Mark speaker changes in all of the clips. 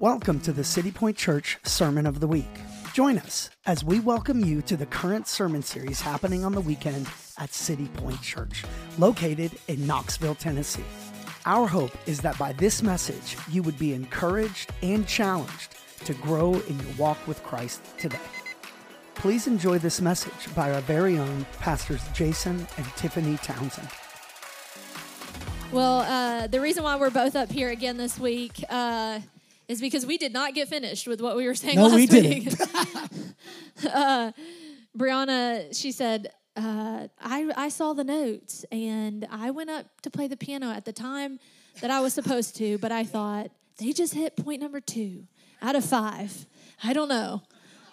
Speaker 1: Welcome to the City Point Church Sermon of the Week. Join us as we welcome you to the current sermon series happening on the weekend at City Point Church, located in Knoxville, Tennessee. Our hope is that by this message, you would be encouraged and challenged to grow in your walk with Christ today. Please enjoy this message by our very own pastors Jason and Tiffany Townsend.
Speaker 2: Well, uh, the reason why we're both up here again this week uh, is because we did not get finished with what we were saying
Speaker 1: No,
Speaker 2: last
Speaker 1: we
Speaker 2: week.
Speaker 1: didn't.
Speaker 2: uh, Brianna, she said, uh, I, I saw the notes and I went up to play the piano at the time that I was supposed to, but I thought they just hit point number two out of five. I don't know.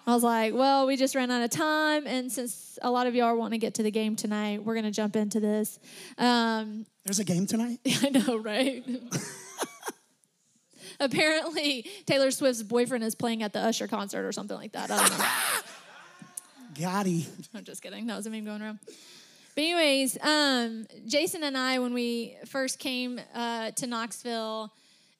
Speaker 2: I was like, well, we just ran out of time. And since a lot of y'all want to get to the game tonight, we're going to jump into this. Um,
Speaker 1: There's a game tonight?
Speaker 2: I know, right? Apparently, Taylor Swift's boyfriend is playing at the Usher concert or something like that. I don't know.
Speaker 1: Gotti.
Speaker 2: I'm just kidding. That was a meme going around. But anyways, um, Jason and I, when we first came uh, to Knoxville,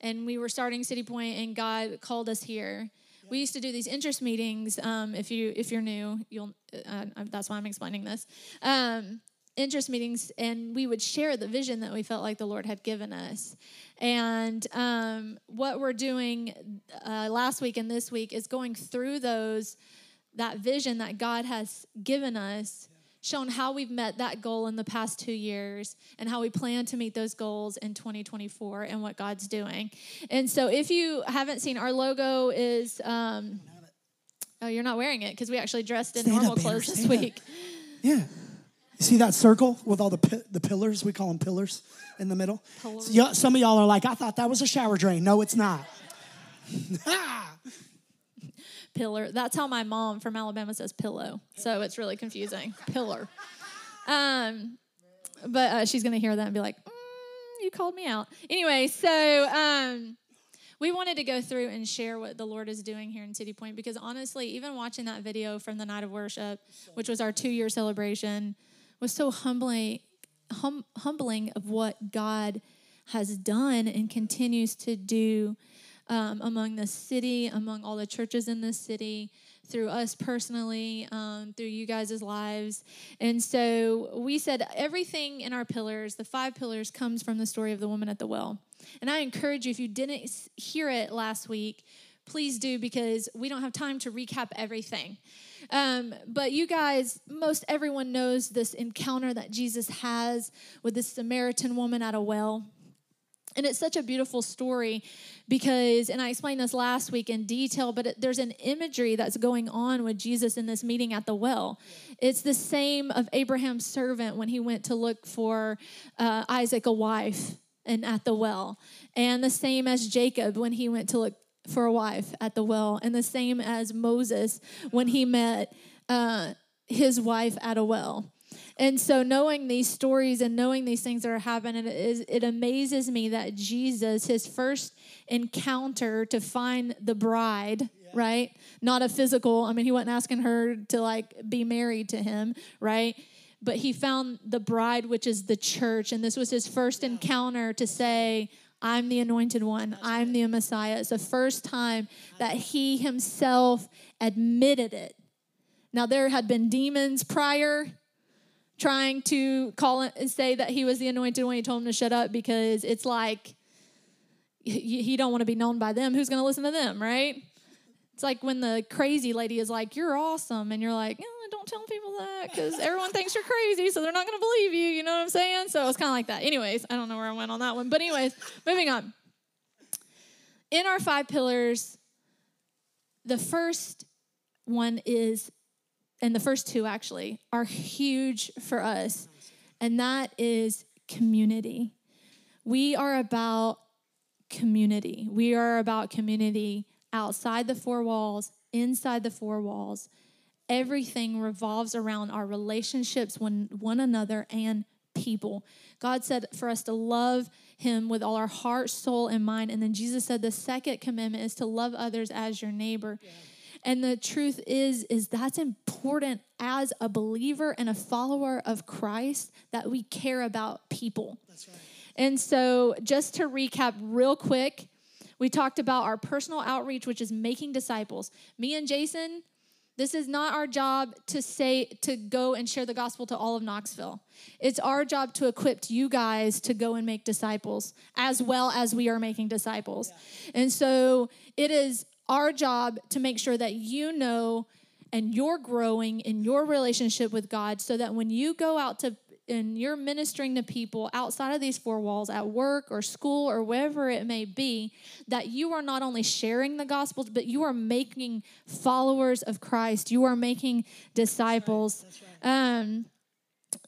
Speaker 2: and we were starting City Point, and God called us here. We used to do these interest meetings. Um, if you if you're new, you'll. Uh, that's why I'm explaining this. Um, interest meetings, and we would share the vision that we felt like the Lord had given us. And um, what we're doing uh, last week and this week is going through those that vision that God has given us, shown how we've met that goal in the past two years and how we plan to meet those goals in 2024 and what God's doing. And so, if you haven't seen, our logo is. Um, oh, you're not wearing it because we actually dressed in
Speaker 1: Stand
Speaker 2: normal
Speaker 1: up,
Speaker 2: clothes this
Speaker 1: stand up.
Speaker 2: week.
Speaker 1: Yeah. You see that circle with all the pi- the pillars? We call them pillars in the middle. So y- some of y'all are like, I thought that was a shower drain. No, it's not.
Speaker 2: pillar. That's how my mom from Alabama says pillow. So it's really confusing. Pillar. Um, but uh, she's gonna hear that and be like, mm, "You called me out." Anyway, so um, we wanted to go through and share what the Lord is doing here in City Point because honestly, even watching that video from the night of worship, which was our two-year celebration, was so humbling, hum, humbling of what God has done and continues to do um, among the city, among all the churches in the city, through us personally, um, through you guys' lives. And so we said everything in our pillars, the five pillars, comes from the story of the woman at the well. And I encourage you, if you didn't hear it last week, please do because we don't have time to recap everything. Um, but you guys, most everyone knows this encounter that Jesus has with this Samaritan woman at a well. And it's such a beautiful story because, and I explained this last week in detail, but it, there's an imagery that's going on with Jesus in this meeting at the well. It's the same of Abraham's servant when he went to look for uh, Isaac a wife and at the well, and the same as Jacob when he went to look for a wife at the well, and the same as Moses when he met uh, his wife at a well. And so, knowing these stories and knowing these things that are happening, it, is, it amazes me that Jesus, his first encounter to find the bride, right? Not a physical, I mean, he wasn't asking her to like be married to him, right? But he found the bride, which is the church. And this was his first encounter to say, I'm the anointed one. I'm the Messiah. It's the first time that he himself admitted it. Now, there had been demons prior trying to call and say that he was the anointed one. He told him to shut up because it's like he, he don't want to be known by them. Who's going to listen to them, right? It's like when the crazy lady is like, "You're awesome," and you're like, "Oh, "Don't tell people that because everyone thinks you're crazy, so they're not going to believe you." You know what I'm saying? So it's kind of like that. Anyways, I don't know where I went on that one, but anyways, moving on. In our five pillars, the first one is, and the first two actually are huge for us, and that is community. We are about community. We are about community outside the four walls, inside the four walls. Everything revolves around our relationships with one another and people. God said for us to love him with all our heart, soul, and mind. And then Jesus said the second commandment is to love others as your neighbor. And the truth is is that's important as a believer and a follower of Christ that we care about people.
Speaker 1: That's right.
Speaker 2: And so, just to recap real quick, We talked about our personal outreach, which is making disciples. Me and Jason, this is not our job to say to go and share the gospel to all of Knoxville. It's our job to equip you guys to go and make disciples as well as we are making disciples. Yeah. And so it is our job to make sure that you know and you're growing in your relationship with God so that when you go out to and you're ministering to people outside of these four walls at work or school or wherever it may be, that you are not only sharing the gospel, but you are making followers of Christ. You are making disciples. That's right. That's right. Um,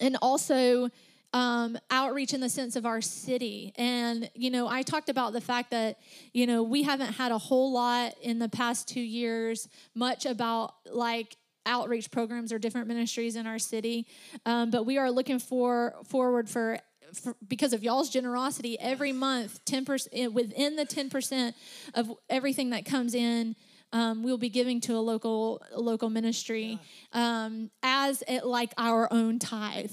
Speaker 2: and also, um, outreach in the sense of our city. And, you know, I talked about the fact that, you know, we haven't had a whole lot in the past two years, much about like outreach programs or different ministries in our city. Um, but we are looking for forward for, for because of y'all's generosity every month 10% eh, within the 10% of everything that comes in um, we'll be giving to a local a local ministry um, as it like our own tithe.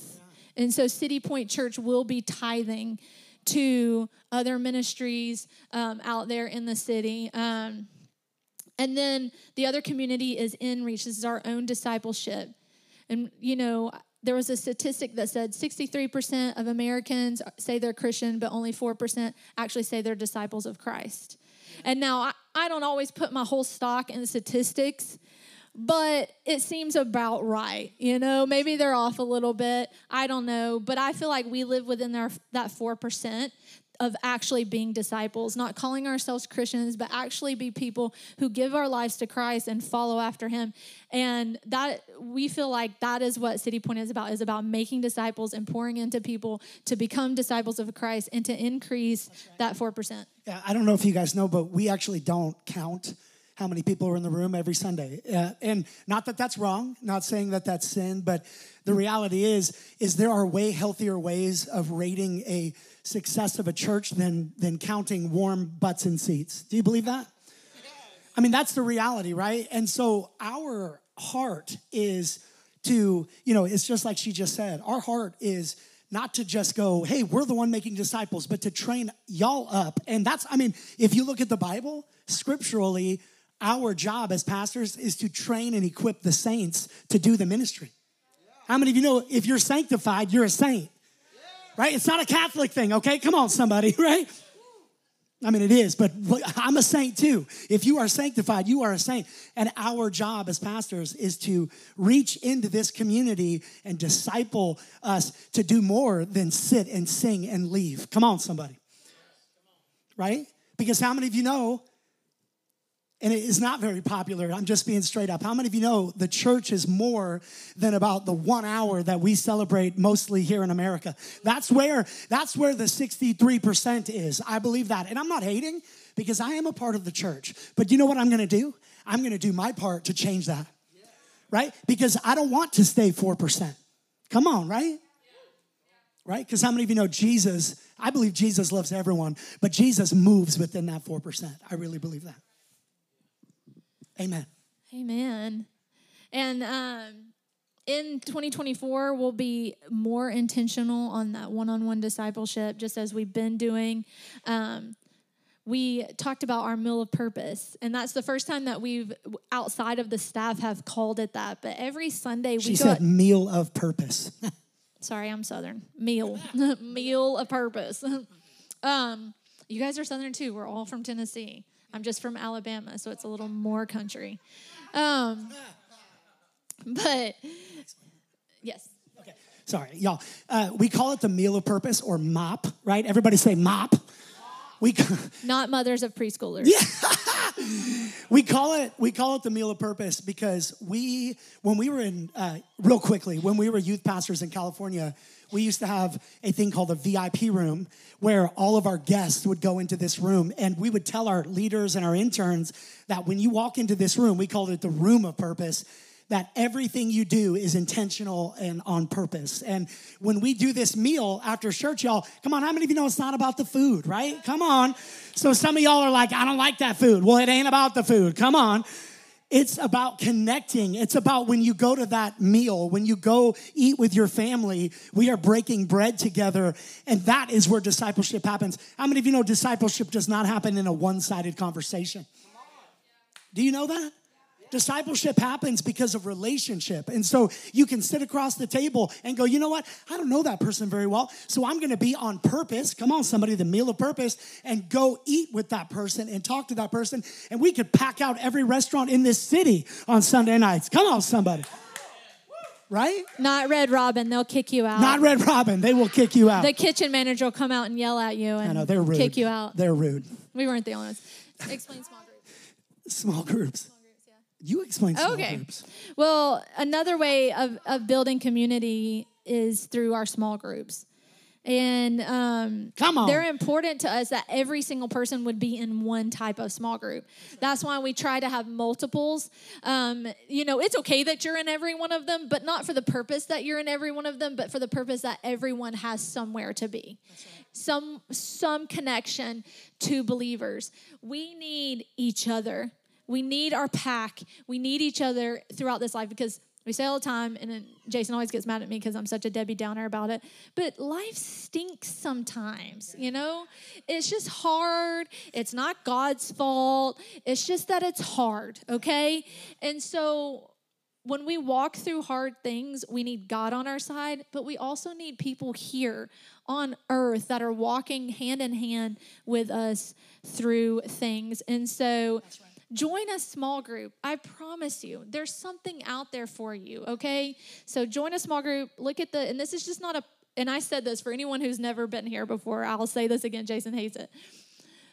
Speaker 2: And so city point church will be tithing to other ministries um, out there in the city. Um, and then the other community is in reach. This is our own discipleship. And, you know, there was a statistic that said 63% of Americans say they're Christian, but only 4% actually say they're disciples of Christ. And now I, I don't always put my whole stock in statistics, but it seems about right. You know, maybe they're off a little bit. I don't know. But I feel like we live within their, that 4% of actually being disciples, not calling ourselves Christians, but actually be people who give our lives to Christ and follow after him. And that we feel like that is what City Point is about, is about making disciples and pouring into people to become disciples of Christ and to increase right. that 4%.
Speaker 1: Yeah, I don't know if you guys know, but we actually don't count how many people are in the room every Sunday. Uh, and not that that's wrong, not saying that that's sin, but the reality is is there are way healthier ways of rating a success of a church than, than counting warm butts and seats. Do you believe that? I mean, that's the reality, right? And so our heart is to, you know, it's just like she just said, our heart is not to just go, hey, we're the one making disciples, but to train y'all up. And that's, I mean, if you look at the Bible, scripturally, our job as pastors is to train and equip the saints to do the ministry. How many of you know if you're sanctified, you're a saint? Right? It's not a Catholic thing, okay? Come on, somebody, right? I mean, it is, but I'm a saint too. If you are sanctified, you are a saint. And our job as pastors is to reach into this community and disciple us to do more than sit and sing and leave. Come on, somebody. Right? Because how many of you know and it is not very popular. I'm just being straight up. How many of you know the church is more than about the one hour that we celebrate mostly here in America? That's where that's where the 63% is. I believe that. And I'm not hating because I am a part of the church. But you know what I'm gonna do? I'm gonna do my part to change that. Right? Because I don't want to stay 4%. Come on, right? Right? Because how many of you know Jesus? I believe Jesus loves everyone, but Jesus moves within that 4%. I really believe that. Amen.
Speaker 2: Amen. And um, in 2024, we'll be more intentional on that one on one discipleship, just as we've been doing. Um, we talked about our meal of purpose, and that's the first time that we've outside of the staff have called it that. But every Sunday we
Speaker 1: she said meal of purpose.
Speaker 2: Sorry, I'm Southern. Meal, meal of purpose. um, you guys are Southern too. We're all from Tennessee. I'm just from Alabama, so it's a little more country. Um, but yes.
Speaker 1: Okay. Sorry, y'all. Uh, we call it the meal of purpose or MOP, right? Everybody say MOP.
Speaker 2: We not mothers of preschoolers.
Speaker 1: Yeah. We call it we call it the meal of purpose because we when we were in uh, real quickly when we were youth pastors in California we used to have a thing called a VIP room where all of our guests would go into this room and we would tell our leaders and our interns that when you walk into this room, we called it the room of purpose that everything you do is intentional and on purpose. And when we do this meal after church, y'all, come on, how many of you know it's not about the food, right? Come on. So some of y'all are like, I don't like that food. Well, it ain't about the food. Come on It's about connecting. It's about when you go to that meal, when you go eat with your family, we are breaking bread together. And that is where discipleship happens. How many of you know discipleship does not happen in a one sided conversation? Do you know that? Discipleship happens because of relationship. And so you can sit across the table and go, you know what? I don't know that person very well. So I'm going to be on purpose. Come on, somebody, the meal of purpose, and go eat with that person and talk to that person. And we could pack out every restaurant in this city on Sunday nights. Come on, somebody. Right?
Speaker 2: Not Red Robin, they'll kick you out.
Speaker 1: Not Red Robin. They will kick you out.
Speaker 2: the kitchen manager will come out and yell at you and
Speaker 1: I know, they're rude.
Speaker 2: kick you out.
Speaker 1: They're rude.
Speaker 2: We weren't the only ones. Explain small groups.
Speaker 1: Small groups. You explain small
Speaker 2: Okay.
Speaker 1: groups.
Speaker 2: Well, another way of, of building community is through our small groups. And um,
Speaker 1: Come on.
Speaker 2: they're important to us that every single person would be in one type of small group. That's why we try to have multiples. Um, you know, it's okay that you're in every one of them, but not for the purpose that you're in every one of them, but for the purpose that everyone has somewhere to be. Some some connection to believers. We need each other. We need our pack. We need each other throughout this life because we say all the time, and Jason always gets mad at me because I'm such a Debbie Downer about it. But life stinks sometimes, you know? It's just hard. It's not God's fault. It's just that it's hard, okay? And so when we walk through hard things, we need God on our side, but we also need people here on earth that are walking hand in hand with us through things. And so join a small group. I promise you, there's something out there for you, okay? So join a small group. Look at the, and this is just not a, and I said this for anyone who's never been here before. I'll say this again, Jason hates it.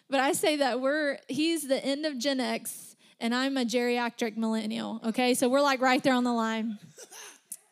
Speaker 2: But I say that we're, he's the end of Gen X and I'm a geriatric millennial, okay? So we're like right there on the line.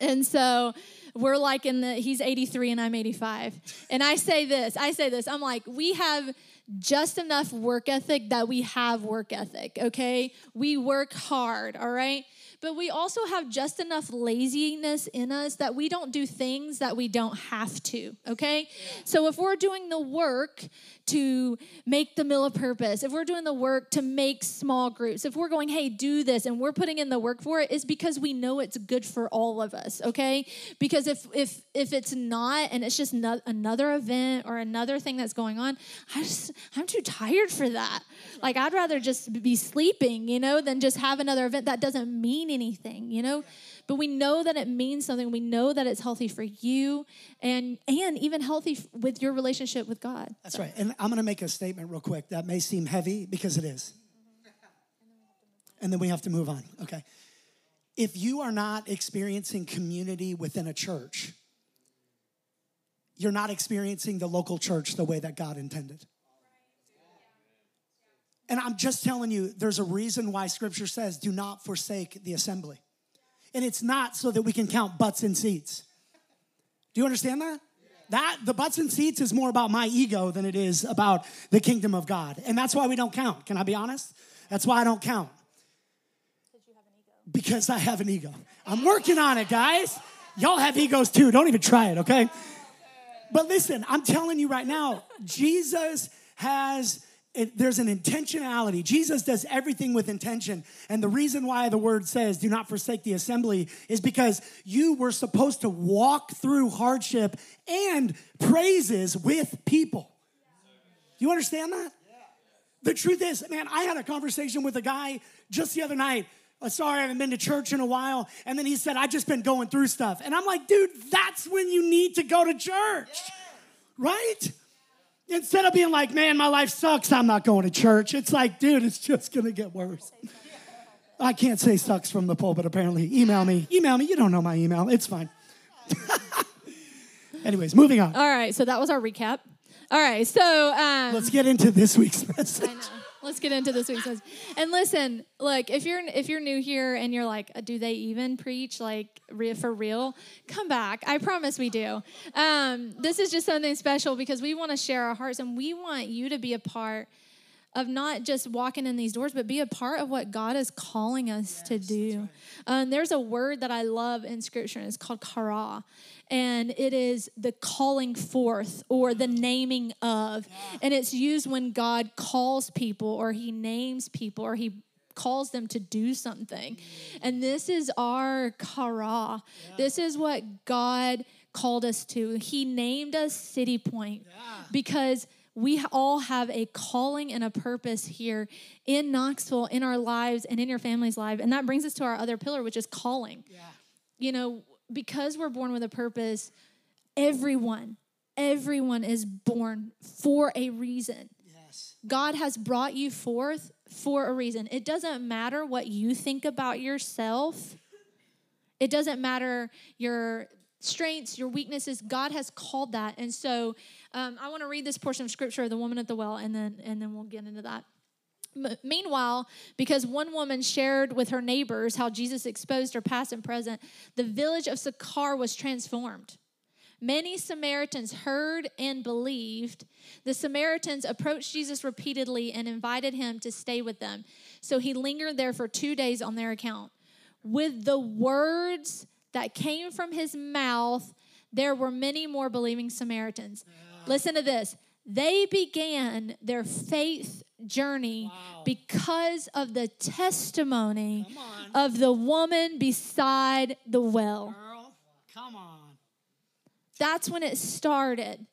Speaker 2: And so we're like in the, he's 83 and I'm 85. And I say this, I say this, I'm like, we have just enough work ethic that we have work ethic, okay? We work hard, all right? But we also have just enough laziness in us that we don't do things that we don't have to, okay? So if we're doing the work to make the meal of purpose, if we're doing the work to make small groups, if we're going, hey, do this, and we're putting in the work for it, is because we know it's good for all of us, okay? Because if if if it's not, and it's just no, another event or another thing that's going on, I just I'm too tired for that. Like I'd rather just be sleeping, you know, than just have another event that doesn't mean anything, you know. But we know that it means something. We know that it's healthy for you, and and even healthy with your relationship with God.
Speaker 1: That's right. And I'm going to make a statement real quick that may seem heavy because it is. And then we have to move on. Okay. If you are not experiencing community within a church, you're not experiencing the local church the way that God intended. And I'm just telling you, there's a reason why scripture says, do not forsake the assembly. And it's not so that we can count butts and seats. Do you understand that? That the butts and seats is more about my ego than it is about the kingdom of God. And that's why we don't count. Can I be honest? That's why I don't count. Because I have an ego. I'm working on it, guys. Y'all have egos too. Don't even try it, okay? But listen, I'm telling you right now, Jesus has it, there's an intentionality. Jesus does everything with intention. And the reason why the word says, do not forsake the assembly, is because you were supposed to walk through hardship and praises with people. Do you understand that? The truth is, man, I had a conversation with a guy just the other night. Uh, sorry, I haven't been to church in a while. And then he said, I just been going through stuff. And I'm like, dude, that's when you need to go to church, right? Instead of being like, man, my life sucks, I'm not going to church. It's like, dude, it's just gonna get worse. I can't say sucks from the pulpit, apparently. Email me. Email me. You don't know my email. It's fine. Anyways, moving on.
Speaker 2: All right, so that was our recap. All right, so um,
Speaker 1: Let's get into this week's message.
Speaker 2: Let's get into this week's message. And listen, look, if you're if you're new here and you're like, do they even preach like for real? Come back. I promise we do. Um, this is just something special because we want to share our hearts and we want you to be a part of not just walking in these doors, but be a part of what God is calling us to do. Um, there's a word that I love in Scripture, and it's called kara, and it is the calling forth or the naming of, and it's used when God calls people or He names people or He calls them to do something. And this is our kara. This is what God called us to. He named us City Point because we all have a calling and a purpose here in Knoxville, in our lives, and in your family's life. And that brings us to our other pillar, which is calling. Yeah. You know, because we're born with a purpose, everyone, everyone is born for a reason.
Speaker 1: Yes.
Speaker 2: God has brought you forth for a reason. It doesn't matter what you think about yourself. It doesn't matter your strengths, your weaknesses. God has called that, and so um, I want to read this portion of scripture, the woman at the well, and then and then we'll get into that. M- meanwhile, because one woman shared with her neighbors how Jesus exposed her past and present, the village of Sychar was transformed. Many Samaritans heard and believed. The Samaritans approached Jesus repeatedly and invited him to stay with them. So he lingered there for two days on their account. With the words that came from his mouth, there were many more believing Samaritans. Listen to this. They began their faith journey because of the testimony of the woman beside the well.
Speaker 1: Girl, come on.
Speaker 2: That's when it started.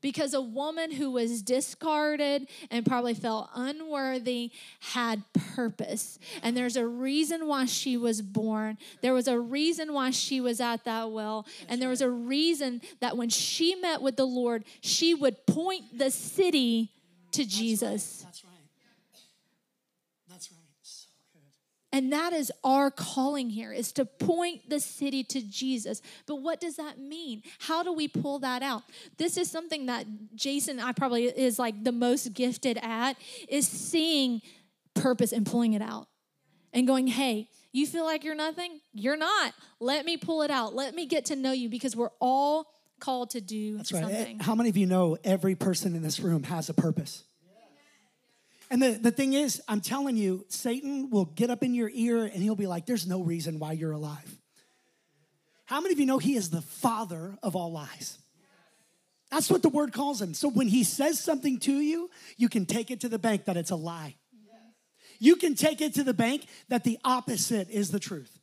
Speaker 2: Because a woman who was discarded and probably felt unworthy had purpose. And there's a reason why she was born. There was a reason why she was at that well. And there was a reason that when she met with the Lord, she would point the city to Jesus.
Speaker 1: That's right. That's right. So good.
Speaker 2: And that is our calling here is to point the city to Jesus. But what does that mean? How do we pull that out? This is something that Jason I probably is like the most gifted at is seeing purpose and pulling it out. And going, "Hey, you feel like you're nothing? You're not. Let me pull it out. Let me get to know you because we're all called to do
Speaker 1: That's right.
Speaker 2: something."
Speaker 1: How many of you know every person in this room has a purpose? And the, the thing is, I'm telling you, Satan will get up in your ear and he'll be like, there's no reason why you're alive. How many of you know he is the father of all lies? That's what the word calls him. So when he says something to you, you can take it to the bank that it's a lie. You can take it to the bank that the opposite is the truth.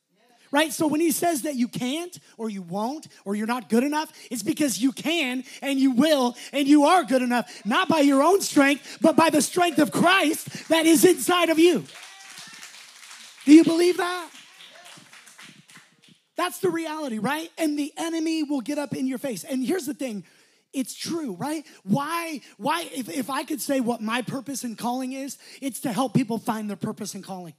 Speaker 1: Right? So when he says that you can't or you won't or you're not good enough, it's because you can and you will and you are good enough, not by your own strength, but by the strength of Christ that is inside of you. Do you believe that? That's the reality, right? And the enemy will get up in your face. And here's the thing it's true, right? Why, why, if, if I could say what my purpose and calling is, it's to help people find their purpose and calling.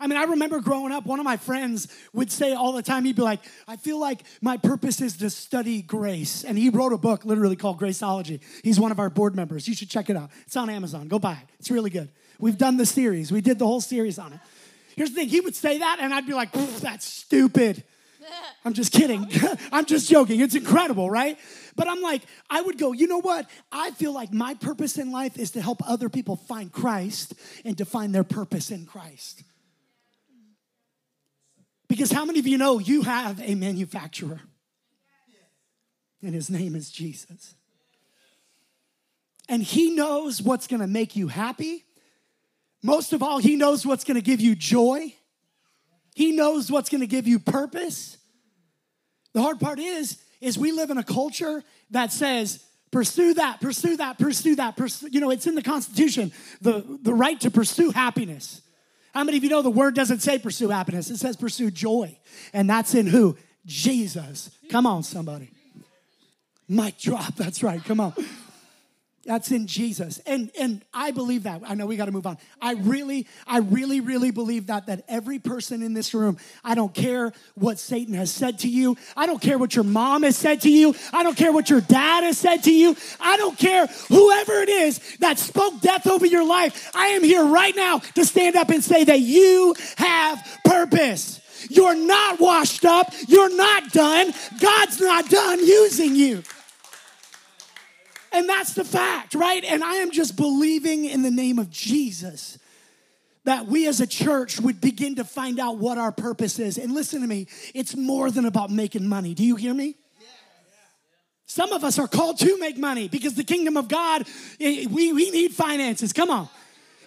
Speaker 1: I mean, I remember growing up, one of my friends would say all the time, he'd be like, I feel like my purpose is to study grace. And he wrote a book literally called Graceology. He's one of our board members. You should check it out. It's on Amazon. Go buy it. It's really good. We've done the series, we did the whole series on it. Here's the thing he would say that, and I'd be like, that's stupid. I'm just kidding. I'm just joking. It's incredible, right? But I'm like, I would go, you know what? I feel like my purpose in life is to help other people find Christ and to find their purpose in Christ. Because how many of you know you have a manufacturer? And his name is Jesus. And he knows what's gonna make you happy. Most of all, he knows what's gonna give you joy. He knows what's gonna give you purpose. The hard part is, is we live in a culture that says, pursue that, pursue that, pursue that, pursue, you know, it's in the Constitution, the, the right to pursue happiness. How many of you know the word doesn't say pursue happiness? It says pursue joy. And that's in who? Jesus. Come on, somebody. Mic drop. That's right. Come on. That's in Jesus. And and I believe that. I know we got to move on. I really I really really believe that that every person in this room, I don't care what Satan has said to you. I don't care what your mom has said to you. I don't care what your dad has said to you. I don't care whoever it is that spoke death over your life. I am here right now to stand up and say that you have purpose. You're not washed up. You're not done. God's not done using you. And that's the fact, right? And I am just believing in the name of Jesus that we as a church would begin to find out what our purpose is. And listen to me, it's more than about making money. Do you hear me? Some of us are called to make money because the kingdom of God, eh, we, we need finances. Come on.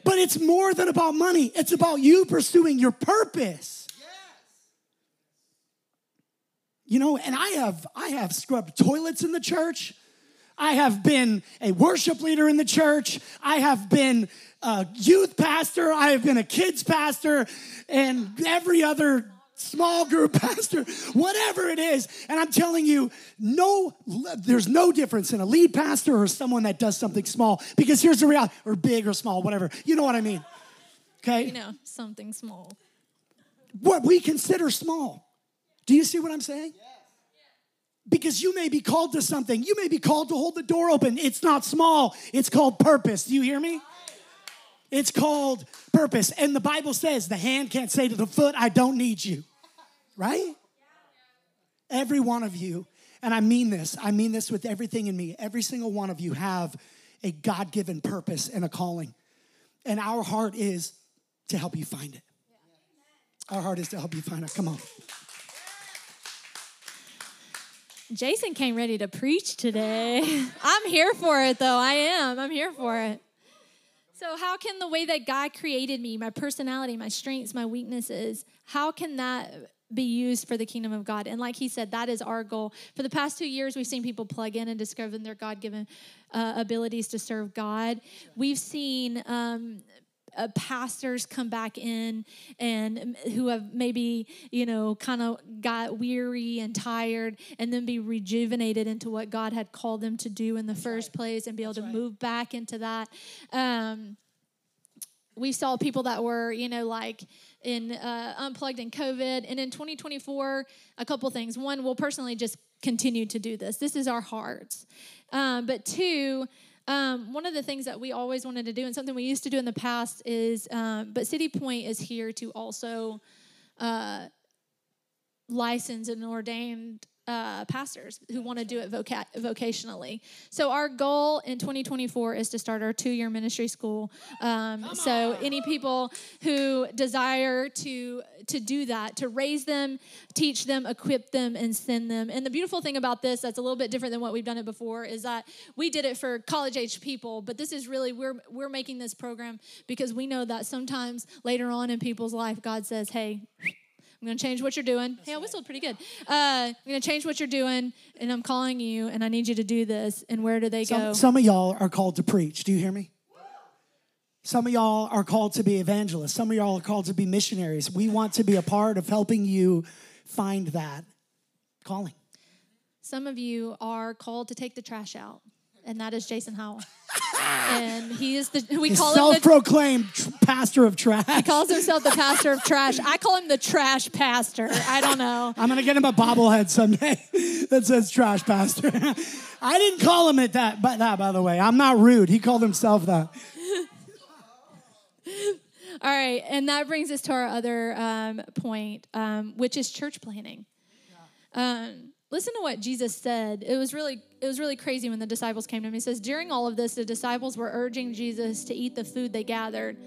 Speaker 1: But it's more than about money, it's about you pursuing your purpose. Yes. You know, and I have I have scrubbed toilets in the church. I have been a worship leader in the church. I have been a youth pastor. I have been a kids pastor and every other small group pastor, whatever it is. And I'm telling you, no, there's no difference in a lead pastor or someone that does something small because here's the reality, or big or small, whatever. You know what I mean? Okay?
Speaker 2: You know, something small.
Speaker 1: What we consider small. Do you see what I'm saying? Because you may be called to something. You may be called to hold the door open. It's not small, it's called purpose. Do you hear me? It's called purpose. And the Bible says the hand can't say to the foot, I don't need you. Right? Every one of you, and I mean this, I mean this with everything in me. Every single one of you have a God given purpose and a calling. And our heart is to help you find it. Our heart is to help you find it. Come on.
Speaker 2: Jason came ready to preach today. I'm here for it, though. I am. I'm here for it. So, how can the way that God created me, my personality, my strengths, my weaknesses, how can that be used for the kingdom of God? And like he said, that is our goal. For the past two years, we've seen people plug in and discover their God given uh, abilities to serve God. We've seen um, uh, pastors come back in and who have maybe you know kind of got weary and tired and then be rejuvenated into what god had called them to do in the That's first right. place and be able That's to right. move back into that um, we saw people that were you know like in uh, unplugged in covid and in 2024 a couple things one we'll personally just continue to do this this is our hearts um, but two um, one of the things that we always wanted to do, and something we used to do in the past, is um, but City Point is here to also uh, license and ordained uh, pastors who want to do it voca- vocationally. So our goal in 2024 is to start our two-year ministry school. Um, so any people who desire to to do that, to raise them, teach them, equip them, and send them. And the beautiful thing about this, that's a little bit different than what we've done it before, is that we did it for college-age people, but this is really we're we're making this program because we know that sometimes later on in people's life, God says, "Hey." I'm going to change what you're doing. Hey, I whistled pretty good. Uh, I'm going to change what you're doing, and I'm calling you, and I need you to do this. And where do they
Speaker 1: some,
Speaker 2: go?
Speaker 1: Some of y'all are called to preach. Do you hear me? Some of y'all are called to be evangelists. Some of y'all are called to be missionaries. We want to be a part of helping you find that calling.
Speaker 2: Some of you are called to take the trash out and that is Jason Howell. and he is the we call
Speaker 1: him self-proclaimed pastor of trash.
Speaker 2: He calls himself the pastor of trash. I call him the trash pastor. I don't know.
Speaker 1: I'm gonna get him a bobblehead someday that says trash pastor. I didn't call him it that, but that by the way, I'm not rude. He called himself that.
Speaker 2: All right, and that brings us to our other um, point, um, which is church planting. Um, listen to what Jesus said. It was really it was really crazy when the disciples came to him. He says, During all of this, the disciples were urging Jesus to eat the food they gathered.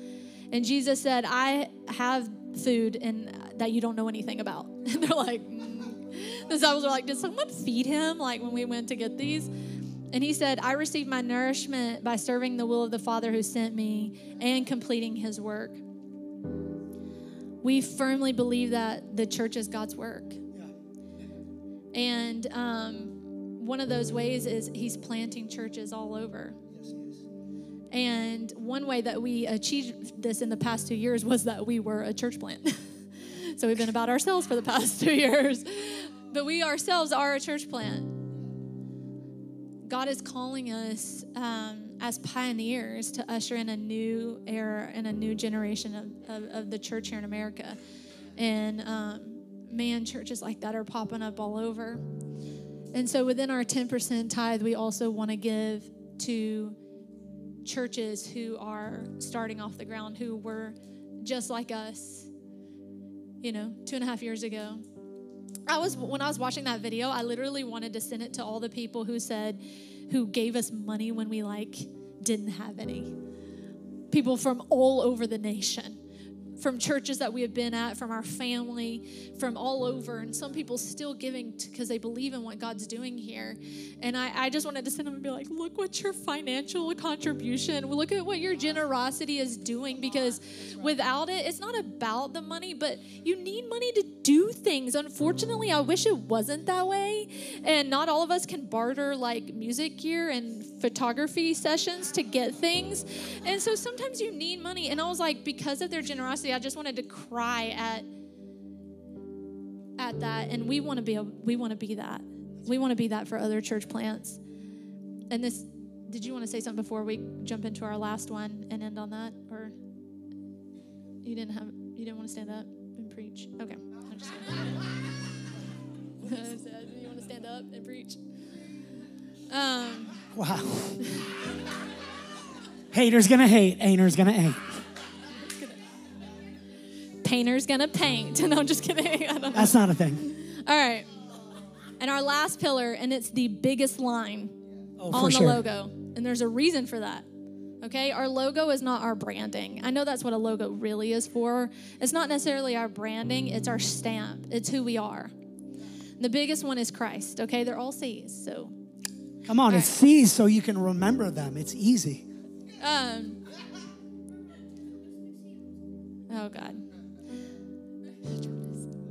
Speaker 2: And Jesus said, I have food and that you don't know anything about. And they're like, mm. the disciples were like, Did someone feed him like when we went to get these? And he said, I received my nourishment by serving the will of the Father who sent me and completing his work. We firmly believe that the church is God's work. And um, one of those ways is he's planting churches all over. And one way that we achieved this in the past two years was that we were a church plant. so we've been about ourselves for the past two years. But we ourselves are a church plant. God is calling us um, as pioneers to usher in a new era and a new generation of, of, of the church here in America. And um, man, churches like that are popping up all over. And so within our 10% tithe, we also want to give to churches who are starting off the ground, who were just like us, you know, two and a half years ago. I was when I was watching that video, I literally wanted to send it to all the people who said, who gave us money when we like didn't have any. People from all over the nation from churches that we have been at, from our family, from all over, and some people still giving because they believe in what God's doing here. And I, I just wanted to send them and be like, look what your financial contribution, look at what your generosity is doing because without it, it's not about the money, but you need money to do things. Unfortunately, I wish it wasn't that way. And not all of us can barter like music gear and photography sessions to get things. And so sometimes you need money. And I was like, because of their generosity, I just wanted to cry at at that. And we want to be a, we want to be that. We want to be that for other church plants. And this did you want to say something before we jump into our last one and end on that or you didn't have you didn't want to stand up and preach? Okay. I'm just kidding. you want to stand up and preach? Um,
Speaker 1: Wow. Haters gonna hate, ain'ters gonna ain't.
Speaker 2: Painter's gonna paint. No, I'm just kidding. I don't know.
Speaker 1: That's not a thing.
Speaker 2: All right. And our last pillar, and it's the biggest line
Speaker 1: Oh,
Speaker 2: on the
Speaker 1: sure.
Speaker 2: logo. And there's a reason for that. Okay? Our logo is not our branding. I know that's what a logo really is for. It's not necessarily our branding, it's our stamp, it's who we are. The biggest one is Christ. Okay? They're all C's. So,
Speaker 1: Come on,
Speaker 2: All
Speaker 1: it's C's so you can remember them. It's easy.
Speaker 2: um, oh, God.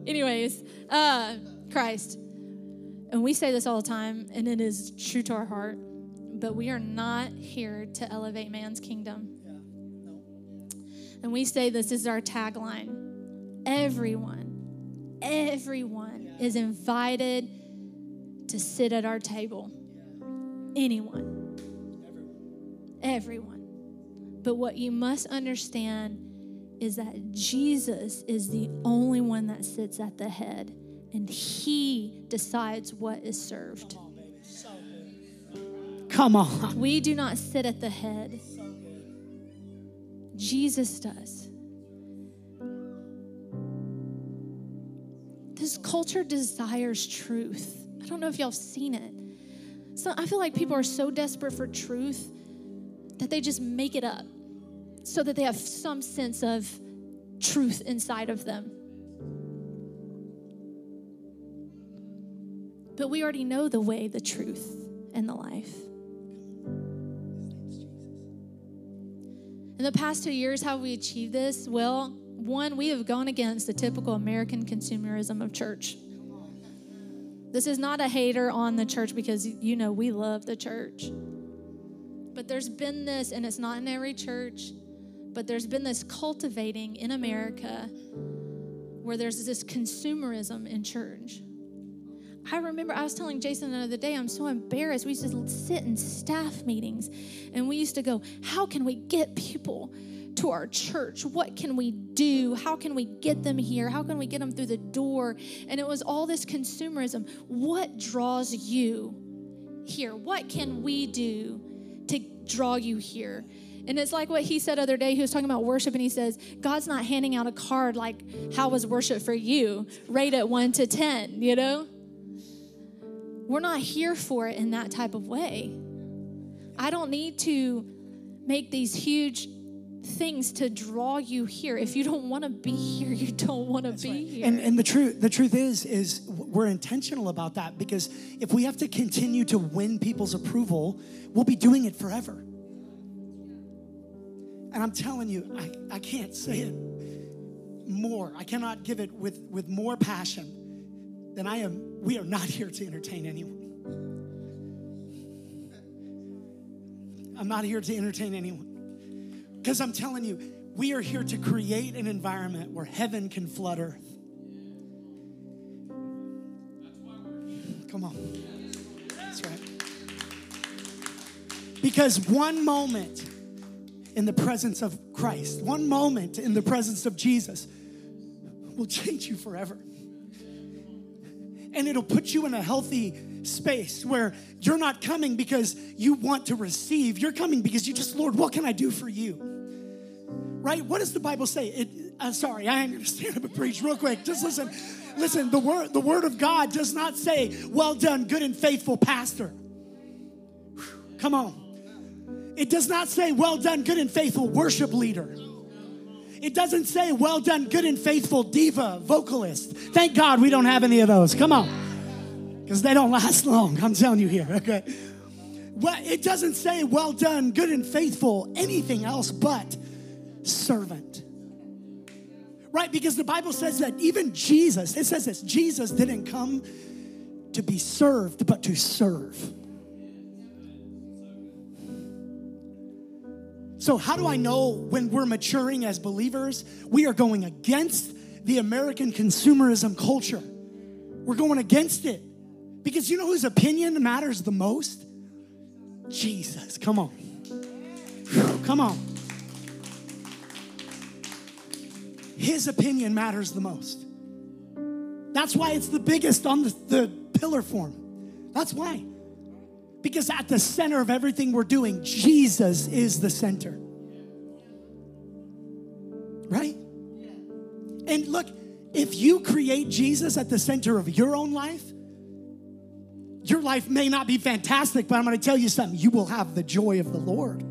Speaker 2: Anyways, uh, Christ. And we say this all the time, and it is true to our heart, but we are not here to elevate man's kingdom. And we say this is our tagline everyone, everyone is invited to sit at our table. Anyone. Everyone. But what you must understand is that Jesus is the only one that sits at the head, and he decides what is served.
Speaker 1: Come on.
Speaker 2: We do not sit at the head, Jesus does. This culture desires truth. I don't know if y'all have seen it. So I feel like people are so desperate for truth that they just make it up so that they have some sense of truth inside of them. But we already know the way, the truth, and the life. In the past two years, how we achieved this? Well, one, we have gone against the typical American consumerism of church. This is not a hater on the church because you know we love the church. But there's been this, and it's not in every church, but there's been this cultivating in America where there's this consumerism in church. I remember I was telling Jason the other day, I'm so embarrassed. We used to sit in staff meetings and we used to go, How can we get people to our church? What can we do? How can we get them here? How can we get them through the door? And it was all this consumerism. What draws you here? What can we do to draw you here? And it's like what he said other day. He was talking about worship, and he says, God's not handing out a card like, How was worship for you? Rate it one to 10, you know? We're not here for it in that type of way. I don't need to make these huge things to draw you here. If you don't want to be here, you don't want to be here.
Speaker 1: And, and the truth the truth is is we're intentional about that because if we have to continue to win people's approval, we'll be doing it forever. And I'm telling you, I, I can't say it more. I cannot give it with, with more passion than I am. We are not here to entertain anyone. I'm not here to entertain anyone. Because I'm telling you, we are here to create an environment where heaven can flood earth. Come on. That's right. Because one moment in the presence of Christ, one moment in the presence of Jesus will change you forever. And it'll put you in a healthy space where you're not coming because you want to receive. You're coming because you just, Lord, what can I do for you? Right? What does the Bible say? It, uh, sorry, I am going to stand up and preach real quick. Just listen. Listen, the word, the word of God does not say, well done, good and faithful pastor. Whew, Come on. It does not say, well done, good and faithful worship leader. It doesn't say, well done, good and faithful diva, vocalist. Thank God we don't have any of those. Come on. Because they don't last long. I'm telling you here, okay? Well, it doesn't say, well done, good and faithful, anything else but servant. Right? Because the Bible says that even Jesus, it says this Jesus didn't come to be served, but to serve. So, how do I know when we're maturing as believers? We are going against the American consumerism culture. We're going against it. Because you know whose opinion matters the most? Jesus. Come on. Come on. His opinion matters the most. That's why it's the biggest on the, the pillar form. That's why. Because at the center of everything we're doing, Jesus is the center. Right? And look, if you create Jesus at the center of your own life, your life may not be fantastic, but I'm going to tell you something. You will have the joy of the Lord.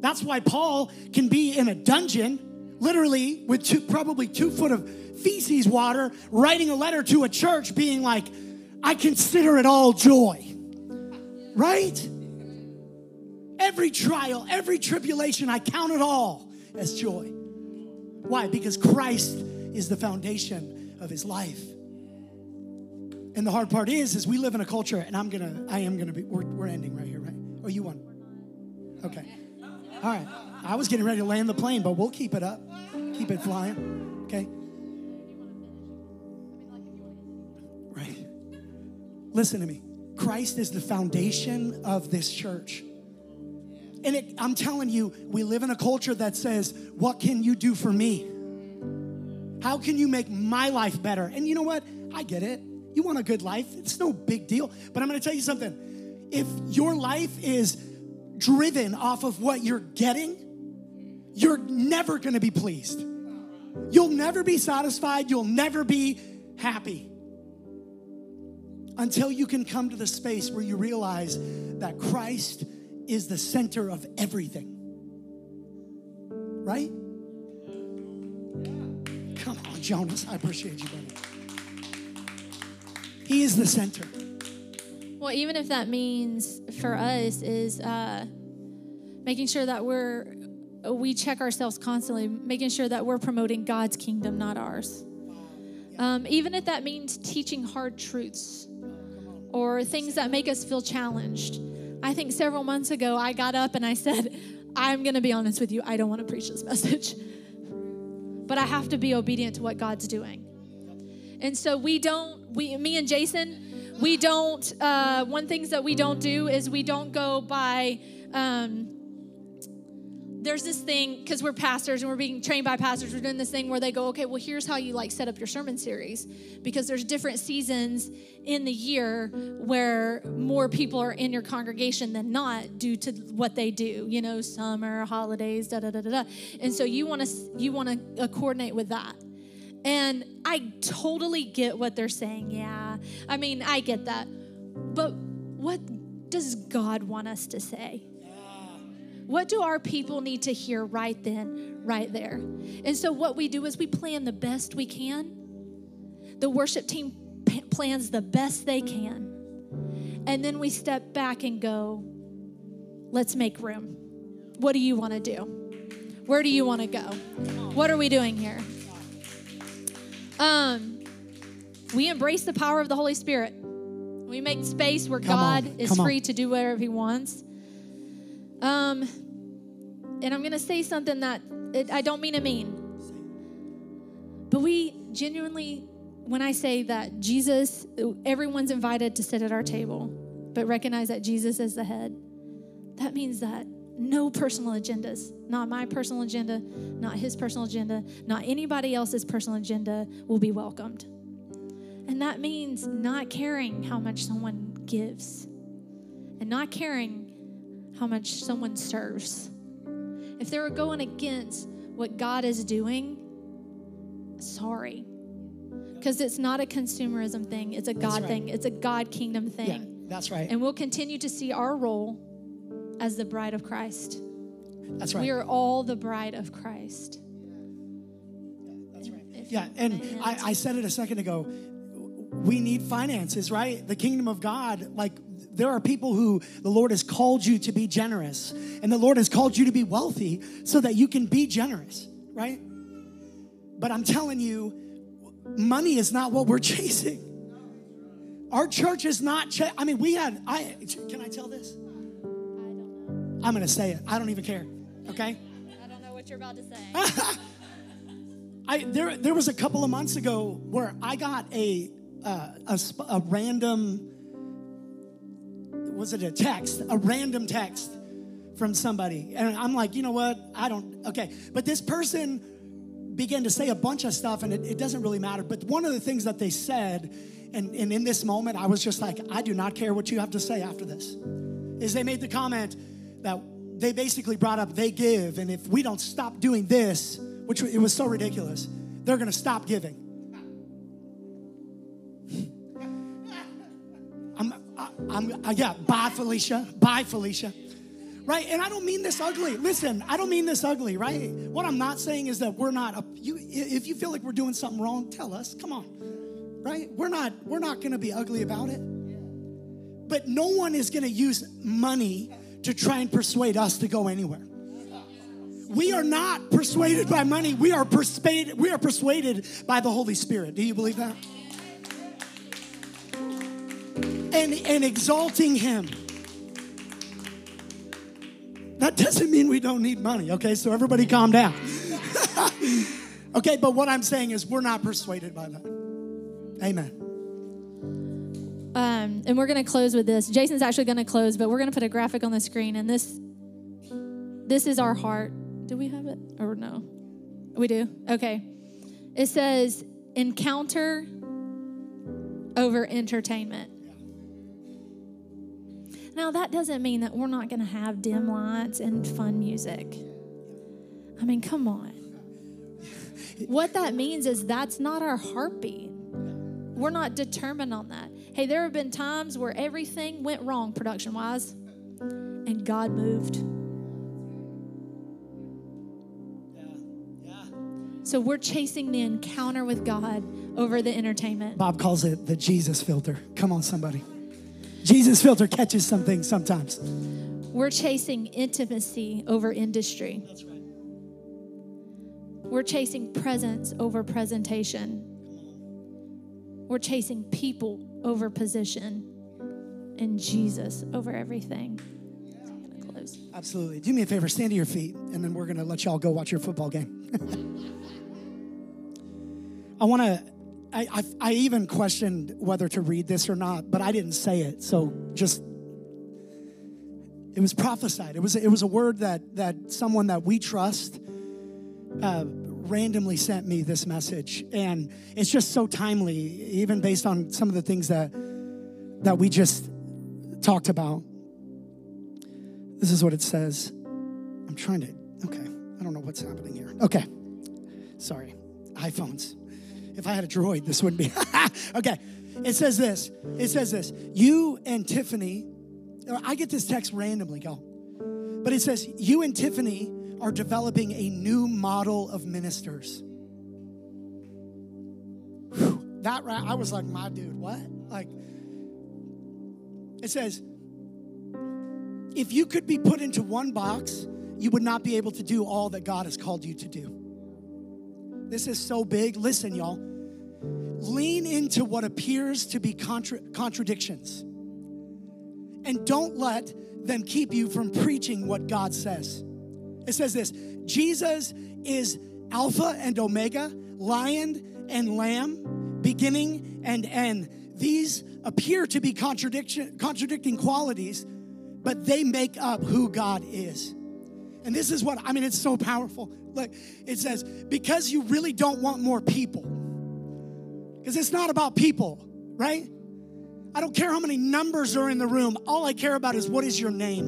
Speaker 1: That's why Paul can be in a dungeon, literally with two, probably two foot of feces water, writing a letter to a church, being like, I consider it all joy. Right? Every trial, every tribulation, I count it all as joy. Why? Because Christ is the foundation of his life. And the hard part is, is we live in a culture, and I'm gonna, I am gonna be, we're, we're ending right here, right? Oh, you won. Okay. All right. I was getting ready to land the plane, but we'll keep it up. Keep it flying. Okay. Right. Listen to me. Christ is the foundation of this church. And it, I'm telling you, we live in a culture that says, What can you do for me? How can you make my life better? And you know what? I get it. You want a good life, it's no big deal. But I'm gonna tell you something. If your life is driven off of what you're getting, you're never gonna be pleased. You'll never be satisfied, you'll never be happy until you can come to the space where you realize that Christ is the center of everything. Right? Come on, Jonas. I appreciate you, buddy. He is the center.
Speaker 2: Well, even if that means for us is uh, making sure that we're we check ourselves constantly, making sure that we're promoting God's kingdom, not ours. Um, even if that means teaching hard truths or things that make us feel challenged. I think several months ago I got up and I said, I'm going to be honest with you, I don't want to preach this message. But I have to be obedient to what God's doing. And so we don't, we, me and Jason, we don't, uh, one things that we don't do is we don't go by, um, there's this thing because we're pastors and we're being trained by pastors we're doing this thing where they go okay well here's how you like set up your sermon series. Because there's different seasons in the year where more people are in your congregation than not due to what they do you know summer holidays da da da da da. And so you want to you want to uh, coordinate with that. And i totally get what they're saying yeah. I mean i get that. But what does god want us to say what do our people need to hear right then, right there? And so, what we do is we plan the best we can. The worship team plans the best they can. And then we step back and go, let's make room. What do you want to do? Where do you want to go? What are we doing here? Um, we embrace the power of the Holy Spirit. We make space where
Speaker 1: Come
Speaker 2: God
Speaker 1: on,
Speaker 2: is
Speaker 1: come on.
Speaker 2: free to do whatever He wants. Um, and I'm gonna say something that it, I don't mean to mean, but we genuinely, when I say that Jesus, everyone's invited to sit at our table, but recognize that Jesus is the head. That means that no personal agendas, not my personal agenda, not his personal agenda, not anybody else's personal agenda, will be welcomed. And that means not caring how much someone gives and not caring how much someone serves. If they were going against what God is doing, sorry. Because it's not a consumerism thing, it's a God
Speaker 1: right.
Speaker 2: thing, it's a God kingdom thing.
Speaker 1: Yeah, that's right.
Speaker 2: And we'll continue to see our role as the bride of Christ.
Speaker 1: That's right.
Speaker 2: We are all the bride of Christ.
Speaker 1: That's right. Yeah, and I, I said it a second ago. We need finances, right? The kingdom of God, like there are people who the Lord has called you to be generous, and the Lord has called you to be wealthy so that you can be generous, right? But I'm telling you, money is not what we're chasing. Our church is not. Ch- I mean, we had. I can I tell this?
Speaker 2: I don't know.
Speaker 1: I'm gonna say it. I don't even care. Okay.
Speaker 2: I don't know what you're about to say.
Speaker 1: I there there was a couple of months ago where I got a uh, a, a random was it a text a random text from somebody? And I'm like you know what? I don't okay. But this person began to say a bunch of stuff and it, it doesn't really matter. But one of the things that they said and, and in this moment I was just like I do not care what you have to say after this is they made the comment that they basically brought up they give and if we don't stop doing this which it was so ridiculous they're to stop giving i'm I, yeah bye felicia bye felicia right and i don't mean this ugly listen i don't mean this ugly right what i'm not saying is that we're not a, you if you feel like we're doing something wrong tell us come on right we're not we're not going to be ugly about it but no one is going to use money to try and persuade us to go anywhere. We are not persuaded by money. We are persuaded. We are persuaded by the Holy Spirit. Do you believe that? And and exalting Him. That doesn't mean we don't need money. Okay, so everybody calm down. okay, but what I'm saying is we're not persuaded by that. Amen.
Speaker 2: Um, and we're going to close with this. Jason's actually going to close, but we're going to put a graphic on the screen. And this, this is our heart. Do we have it or no? We do. Okay. It says encounter over entertainment. Now that doesn't mean that we're not going to have dim lights and fun music. I mean, come on. What that means is that's not our heartbeat. We're not determined on that. Hey, there have been times where everything went wrong production wise, and God moved. So we're chasing the encounter with God over the entertainment.
Speaker 1: Bob calls it the Jesus filter. Come on, somebody. Jesus filter catches some things sometimes.
Speaker 2: We're chasing intimacy over industry.
Speaker 1: That's right.
Speaker 2: We're chasing presence over presentation. We're chasing people over position and Jesus over everything. I'm going to close.
Speaker 1: Absolutely. Do me a favor, stand to your feet, and then we're going to let y'all go watch your football game. I want to, I, I, I even questioned whether to read this or not, but I didn't say it. So just, it was prophesied. It was, it was a word that, that someone that we trust uh, randomly sent me this message. And it's just so timely, even based on some of the things that, that we just talked about. This is what it says. I'm trying to, okay, I don't know what's happening here. Okay, sorry, iPhones. If I had a droid, this wouldn't be. okay, it says this. It says this. You and Tiffany, I get this text randomly, go. But it says, You and Tiffany are developing a new model of ministers. Whew, that right, I was like, My dude, what? Like, it says, if you could be put into one box, you would not be able to do all that God has called you to do. This is so big. Listen, y'all. Lean into what appears to be contra- contradictions. And don't let them keep you from preaching what God says. It says this Jesus is Alpha and Omega, lion and lamb, beginning and end. These appear to be contradiction, contradicting qualities, but they make up who God is. And this is what I mean, it's so powerful. Like it says, because you really don't want more people. Because it's not about people, right? I don't care how many numbers are in the room. All I care about is what is your name?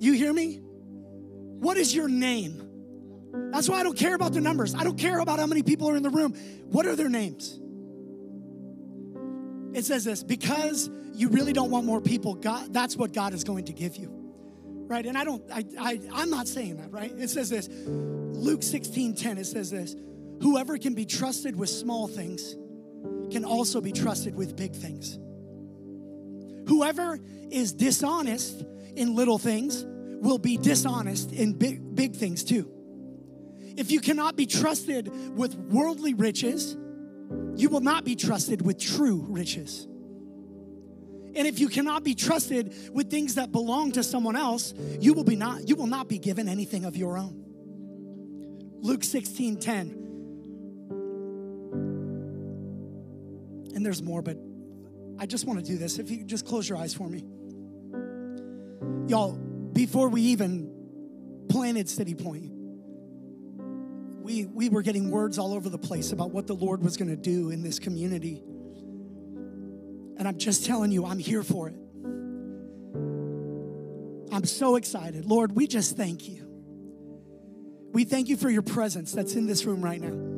Speaker 1: You hear me? What is your name? That's why I don't care about the numbers. I don't care about how many people are in the room. What are their names? It says this because you really don't want more people, God, that's what God is going to give you. Right? And I don't, I, I, I'm not saying that, right? It says this Luke 16 10, it says this Whoever can be trusted with small things can also be trusted with big things. Whoever is dishonest in little things will be dishonest in big, big things too. If you cannot be trusted with worldly riches, you will not be trusted with true riches. And if you cannot be trusted with things that belong to someone else, you will be not you will not be given anything of your own. Luke 16, 10. And there's more, but I just want to do this. If you just close your eyes for me. Y'all, before we even planted City Point, we, we were getting words all over the place about what the Lord was going to do in this community. And I'm just telling you, I'm here for it. I'm so excited. Lord, we just thank you. We thank you for your presence that's in this room right now.